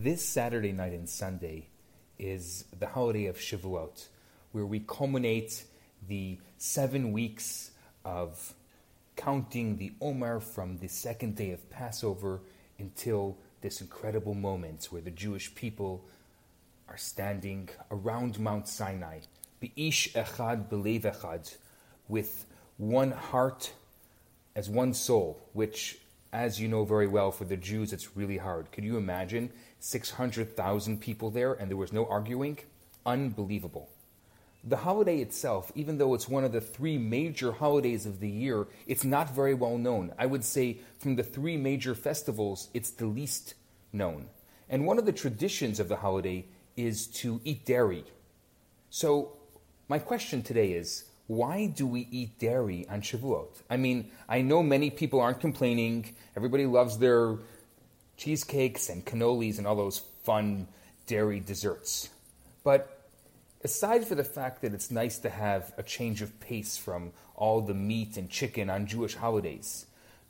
This Saturday night and Sunday is the holiday of Shavuot, where we culminate the seven weeks of counting the Omer from the second day of Passover until this incredible moment where the Jewish people are standing around Mount Sinai, Be'ish Echad Belev Echad, with one heart as one soul, which, as you know very well, for the Jews it's really hard. Could you imagine 600,000 people there and there was no arguing? Unbelievable. The holiday itself, even though it's one of the three major holidays of the year, it's not very well known. I would say from the three major festivals, it's the least known. And one of the traditions of the holiday is to eat dairy. So, my question today is why do we eat dairy on Shavuot? I mean, I know many people aren't complaining. Everybody loves their cheesecakes and cannolis and all those fun dairy desserts. But aside for the fact that it's nice to have a change of pace from all the meat and chicken on Jewish holidays,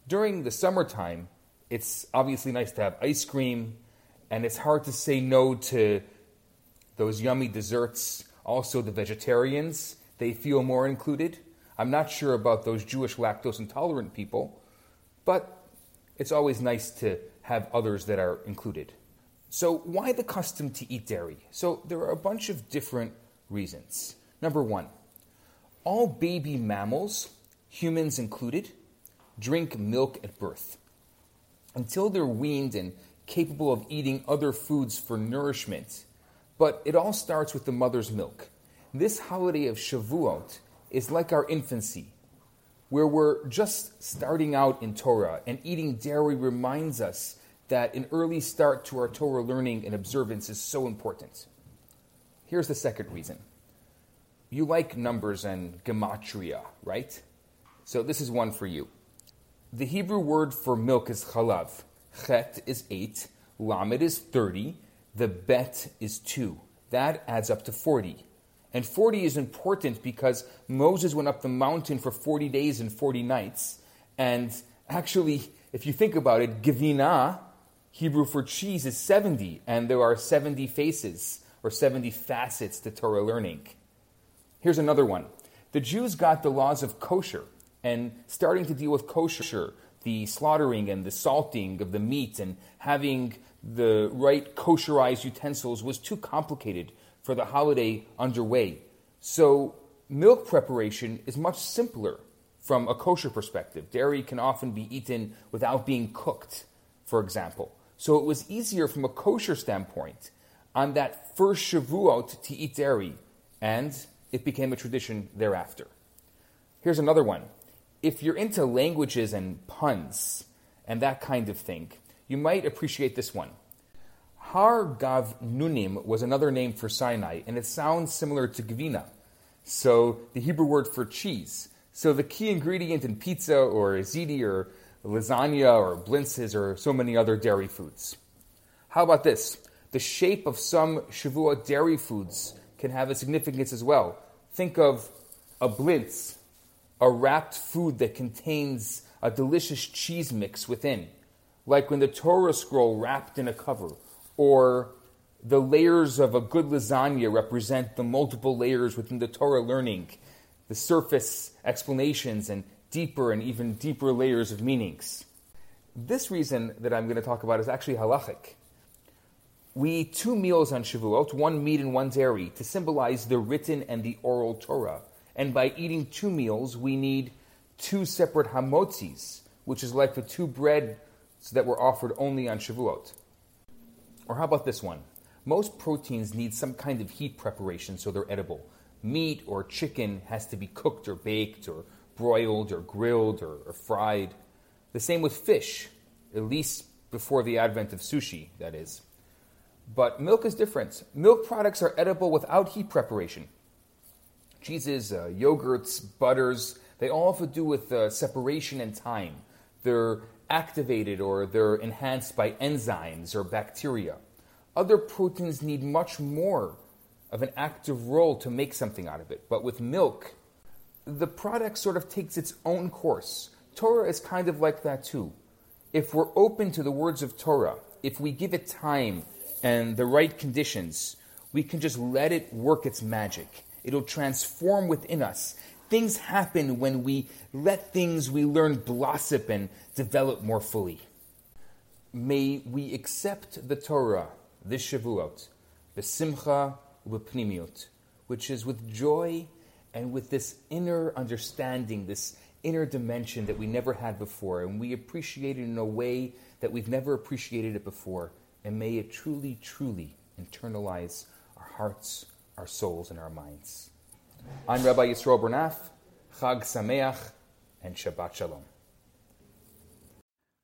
during the summertime, it's obviously nice to have ice cream, and it's hard to say no to those yummy desserts. Also, the vegetarians, they feel more included. I'm not sure about those Jewish lactose intolerant people, but it's always nice to have others that are included. So, why the custom to eat dairy? So, there are a bunch of different reasons. Number one, all baby mammals, humans included, drink milk at birth. Until they're weaned and capable of eating other foods for nourishment. But it all starts with the mother's milk. This holiday of Shavuot is like our infancy, where we're just starting out in Torah, and eating dairy reminds us that an early start to our Torah learning and observance is so important. Here's the second reason. You like numbers and gematria, right? So this is one for you. The Hebrew word for milk is chalav. Chet is 8, lamed is 30, the bet is 2. That adds up to 40. And 40 is important because Moses went up the mountain for 40 days and 40 nights. And actually, if you think about it, Gevina, Hebrew for cheese, is 70, and there are 70 faces or 70 facets to Torah learning. Here's another one. The Jews got the laws of kosher and starting to deal with kosher, the slaughtering and the salting of the meat and having the right kosherized utensils was too complicated for the holiday underway. So, milk preparation is much simpler from a kosher perspective. Dairy can often be eaten without being cooked, for example. So, it was easier from a kosher standpoint on that first Shavuot to eat dairy, and it became a tradition thereafter. Here's another one. If you're into languages and puns and that kind of thing, you might appreciate this one. Har Gav Nunim was another name for Sinai, and it sounds similar to Gvina. So, the Hebrew word for cheese. So, the key ingredient in pizza or ziti or lasagna or blintzes or so many other dairy foods. How about this? The shape of some Shavuot dairy foods can have a significance as well. Think of a blintz, a wrapped food that contains a delicious cheese mix within, like when the Torah scroll wrapped in a cover, or the layers of a good lasagna represent the multiple layers within the Torah learning, the surface explanations, and deeper and even deeper layers of meanings. This reason that I'm going to talk about is actually halachic. We eat two meals on Shavuot, one meat and one dairy, to symbolize the written and the oral Torah. And by eating two meals, we need two separate hamotzis, which is like the two breads that were offered only on Shavuot. Or how about this one? Most proteins need some kind of heat preparation so they're edible. Meat or chicken has to be cooked or baked or broiled or grilled or, or fried. The same with fish, at least before the advent of sushi, that is. But milk is different. Milk products are edible without heat preparation. Cheeses, uh, yogurts, butters, they all have to do with uh, separation and time. They're activated or they're enhanced by enzymes or bacteria. Other proteins need much more of an active role to make something out of it. But with milk, the product sort of takes its own course. Torah is kind of like that too. If we're open to the words of Torah, if we give it time and the right conditions, we can just let it work its magic. It'll transform within us. Things happen when we let things we learn blossom and develop more fully. May we accept the Torah, the Shavuot, the Simcha Upnimiut, which is with joy and with this inner understanding, this inner dimension that we never had before, and we appreciate it in a way that we've never appreciated it before. And may it truly, truly internalize our hearts, our souls, and our minds. I'm Rabbi Yisroel Bernath. Chag Sameach and Shabbat Shalom.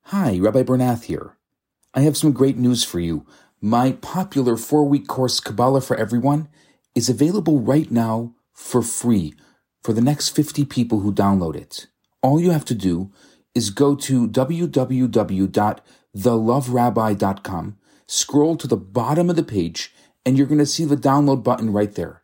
Hi, Rabbi Bernath here. I have some great news for you. My popular four week course, Kabbalah for Everyone, is available right now for free for the next 50 people who download it. All you have to do is go to www.theloverabbi.com, scroll to the bottom of the page, and you're going to see the download button right there.